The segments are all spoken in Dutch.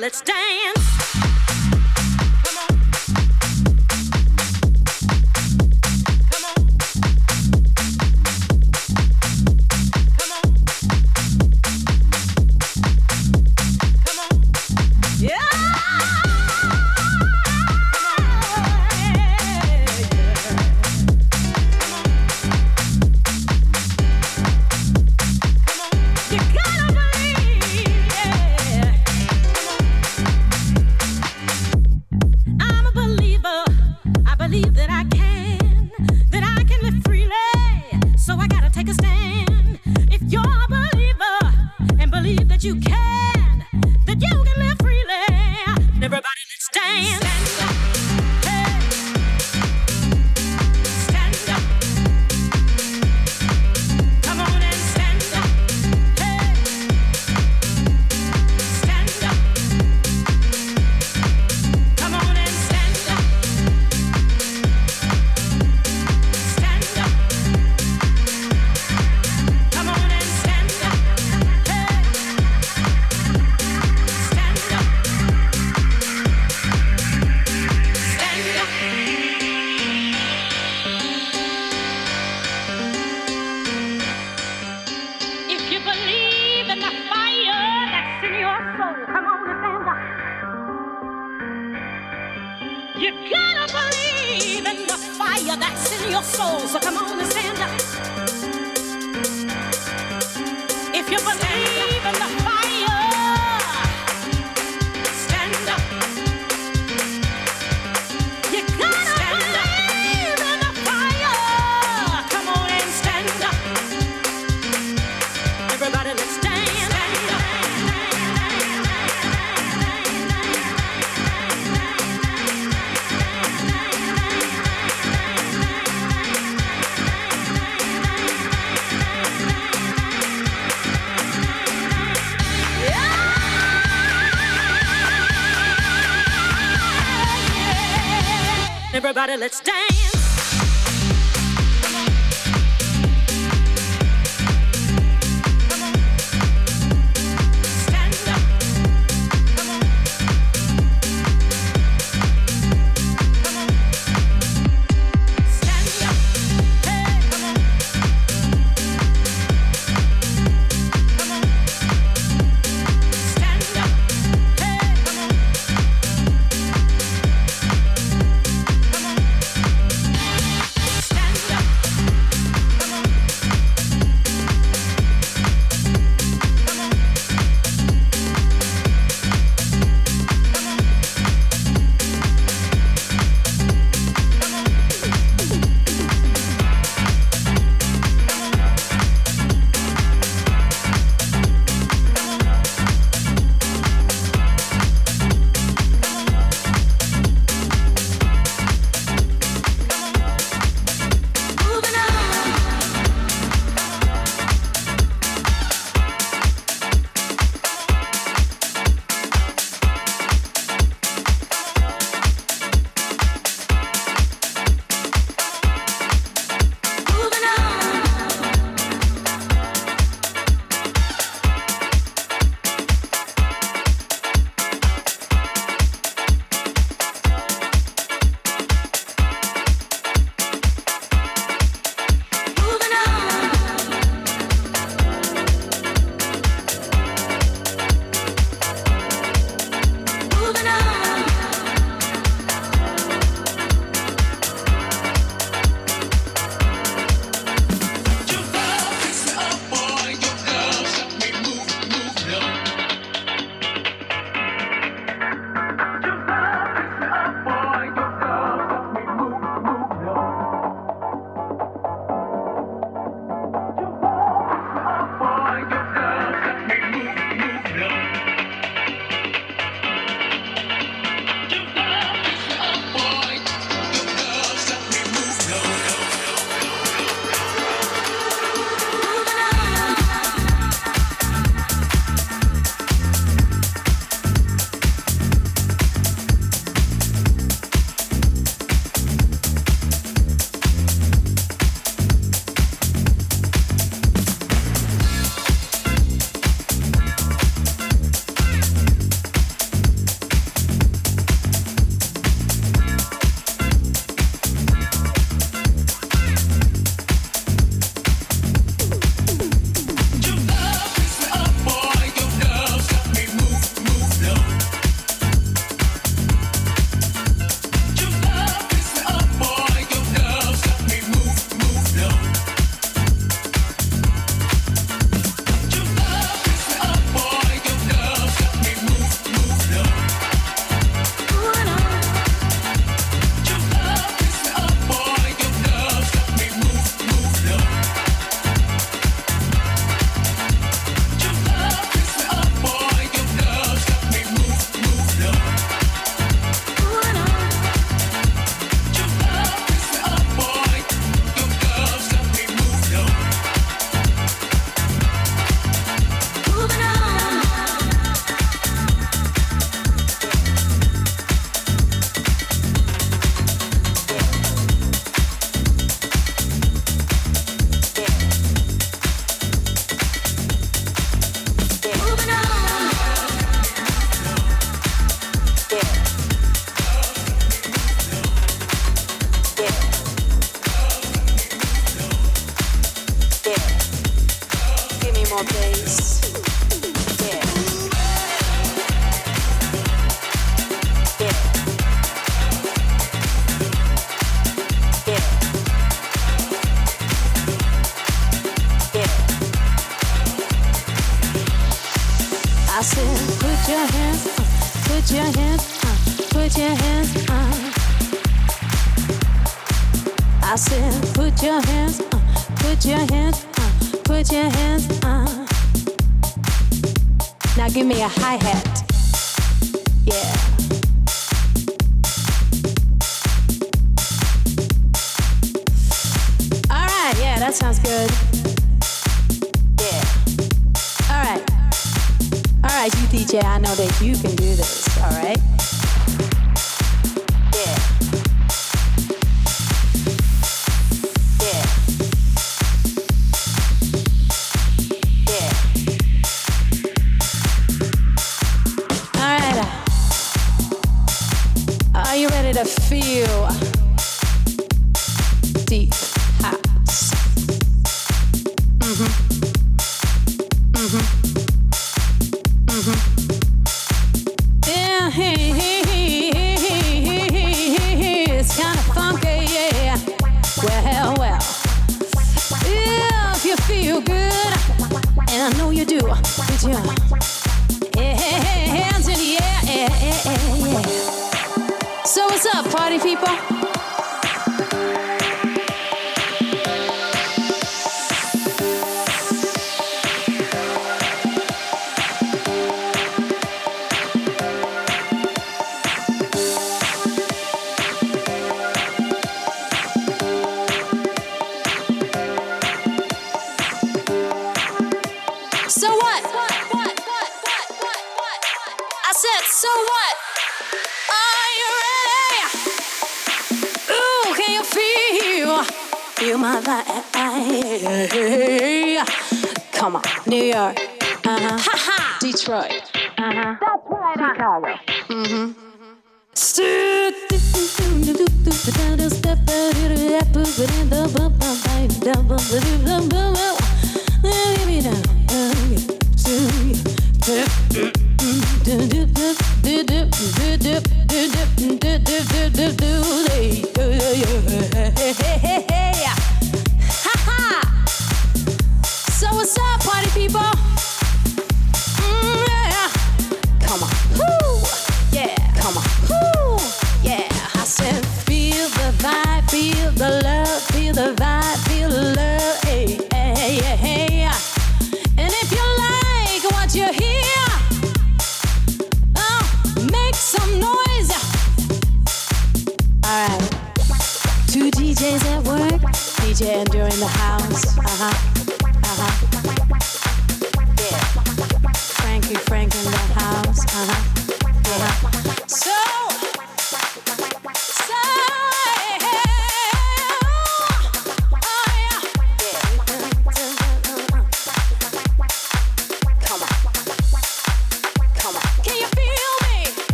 let's dance. Let's dance.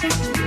Thank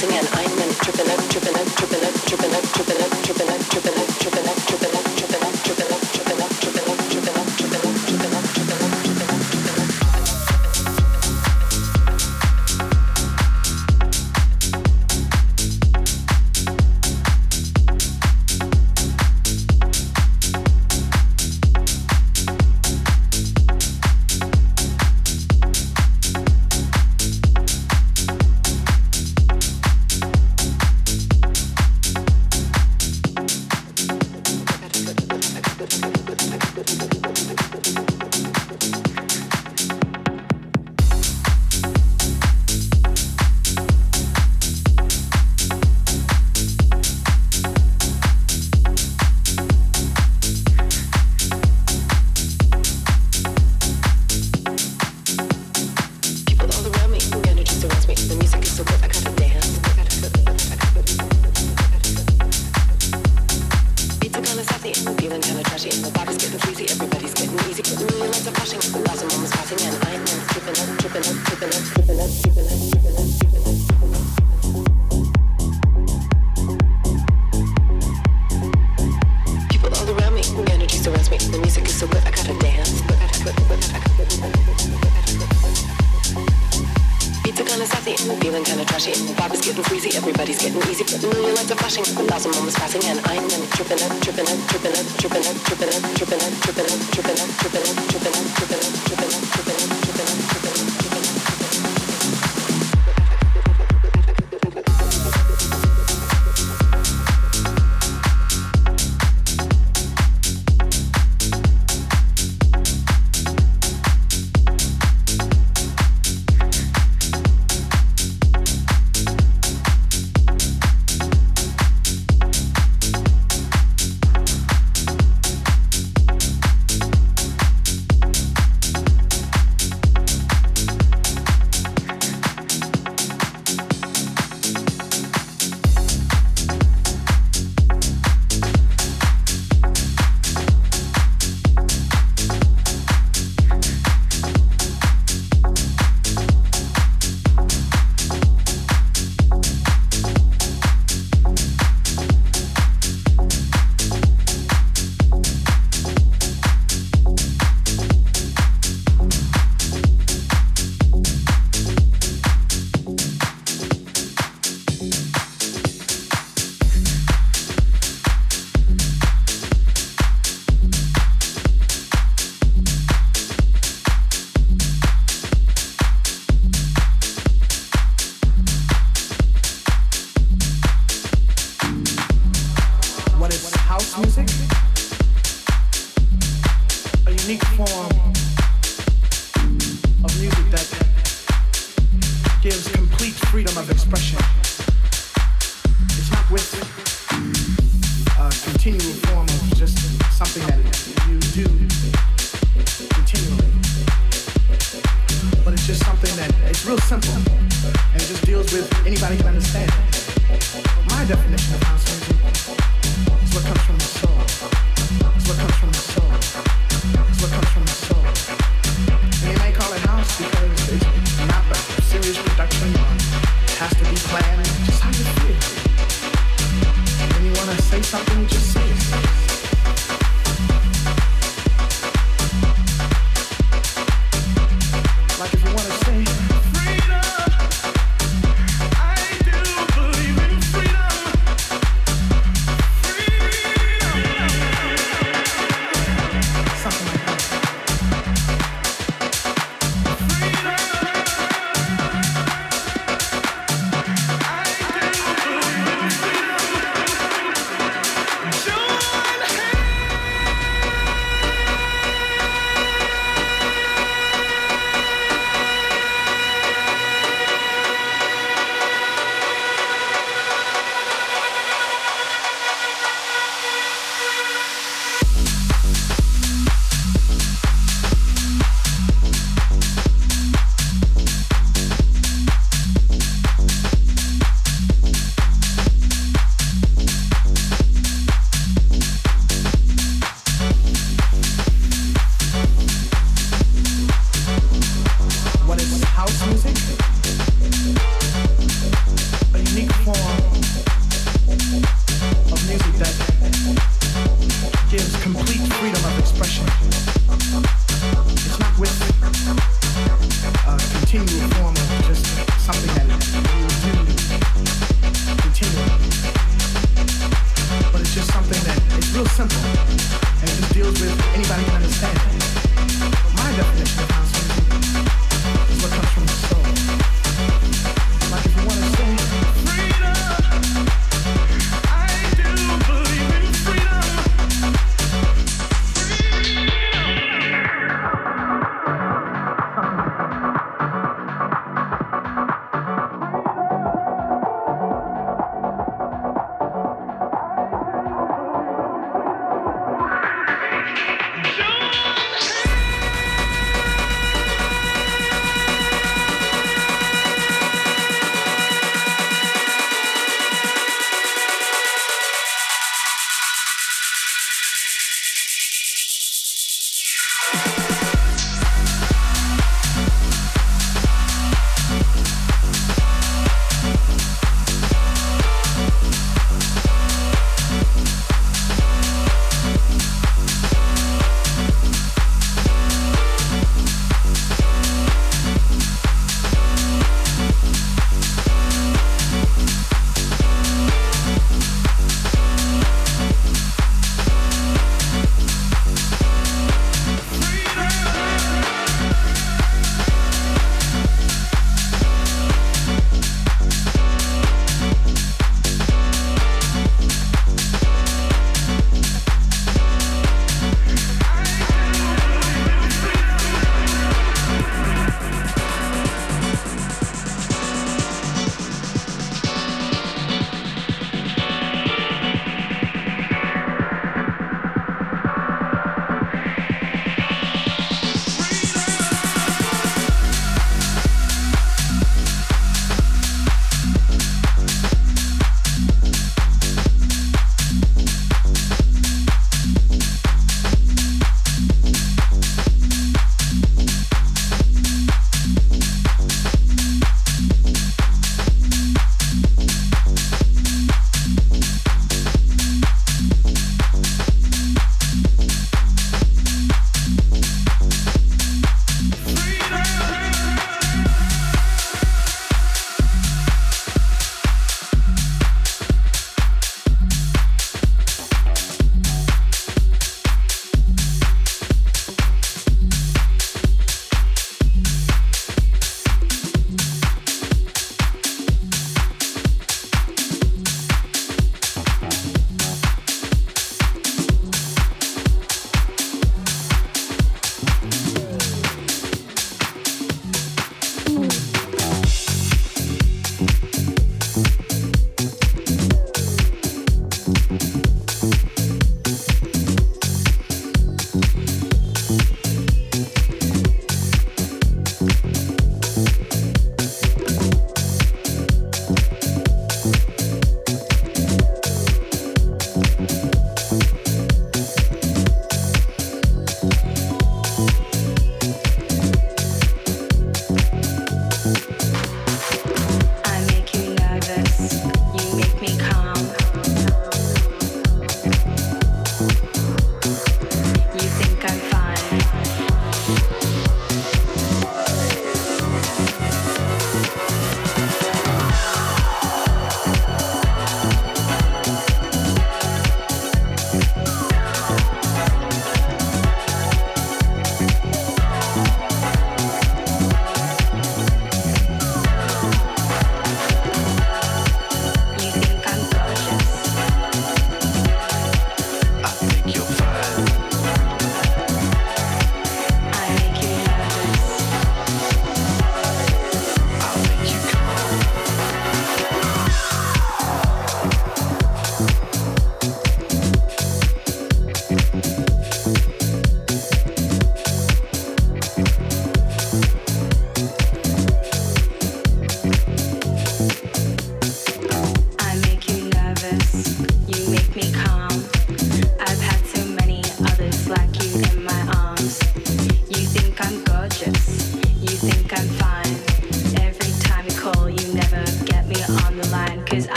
dancing and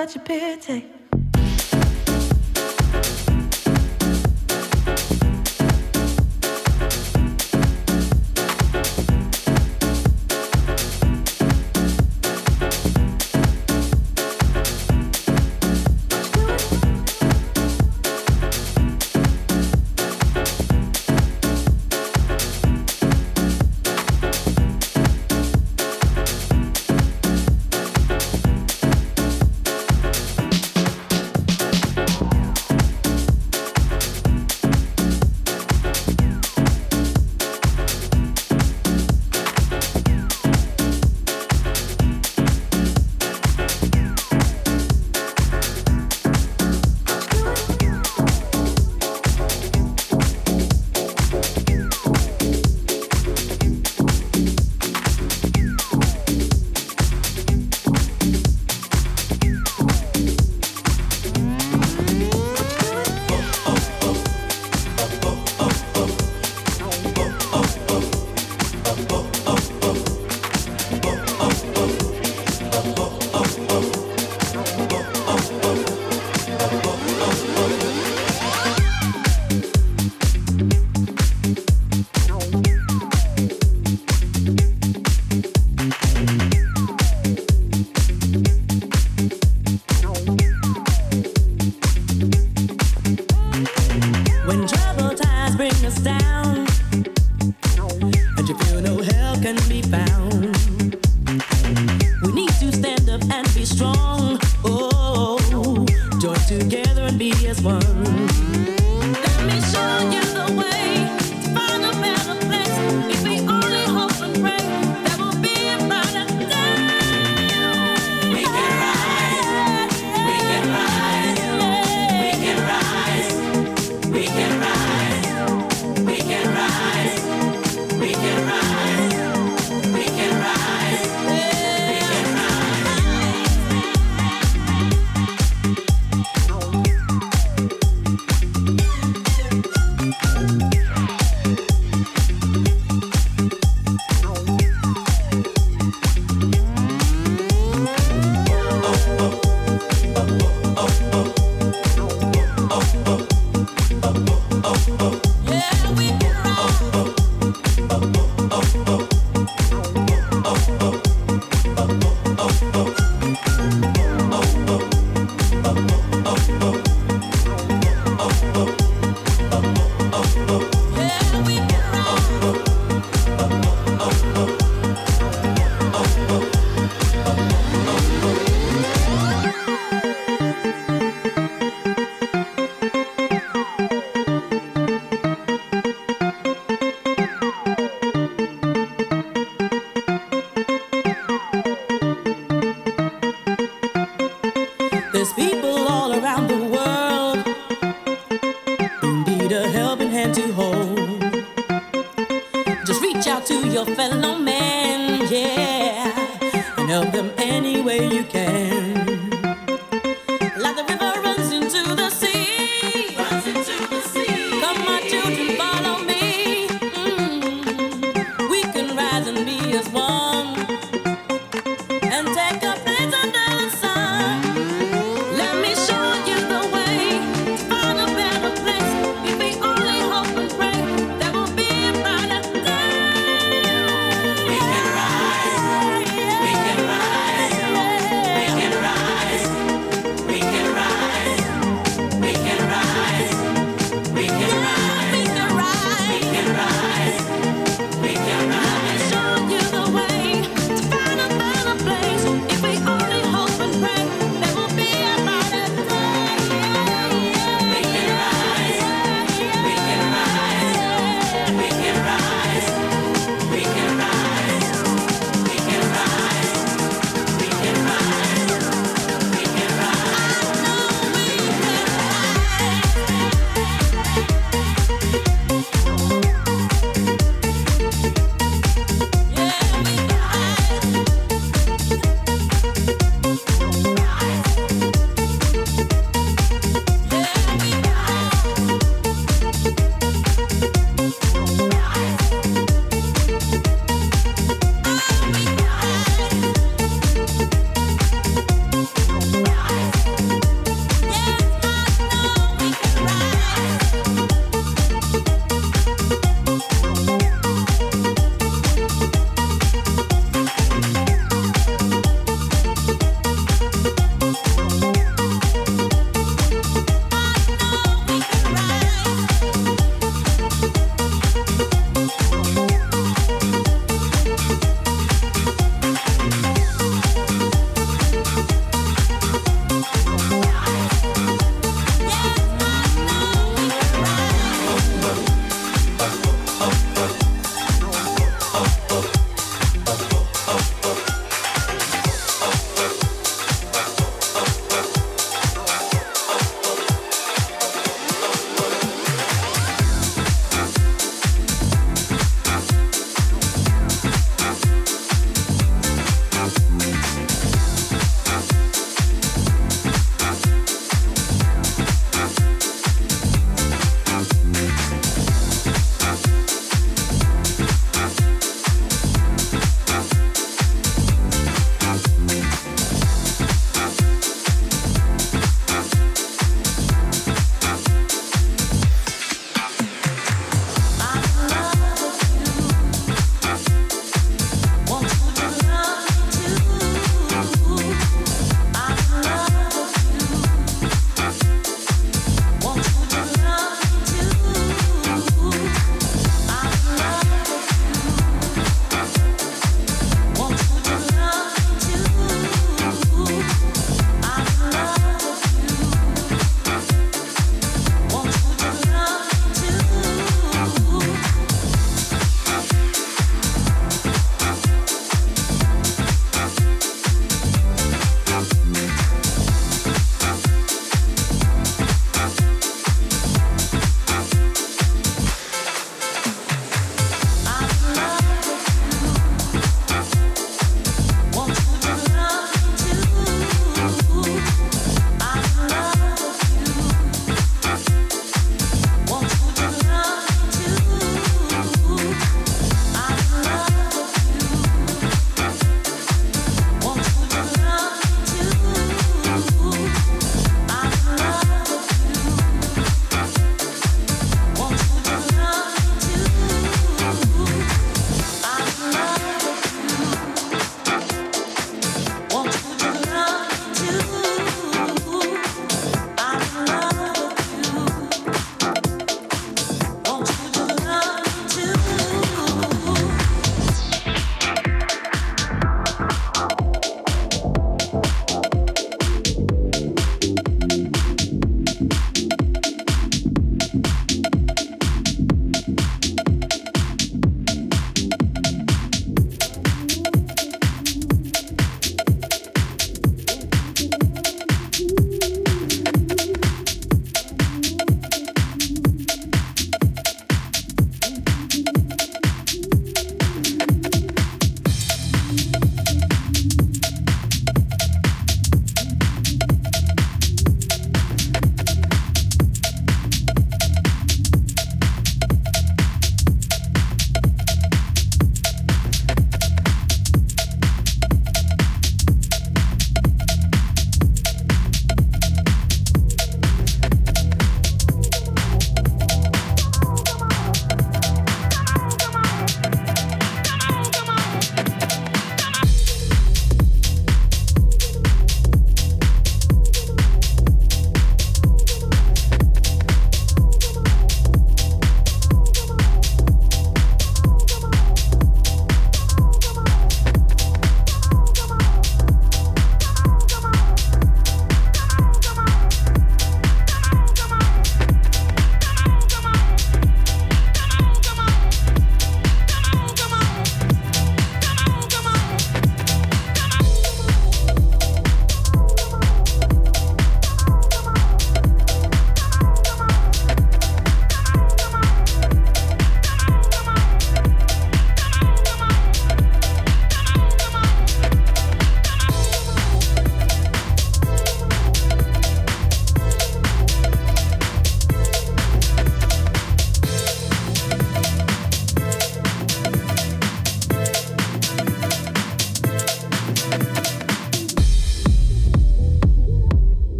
such a pity.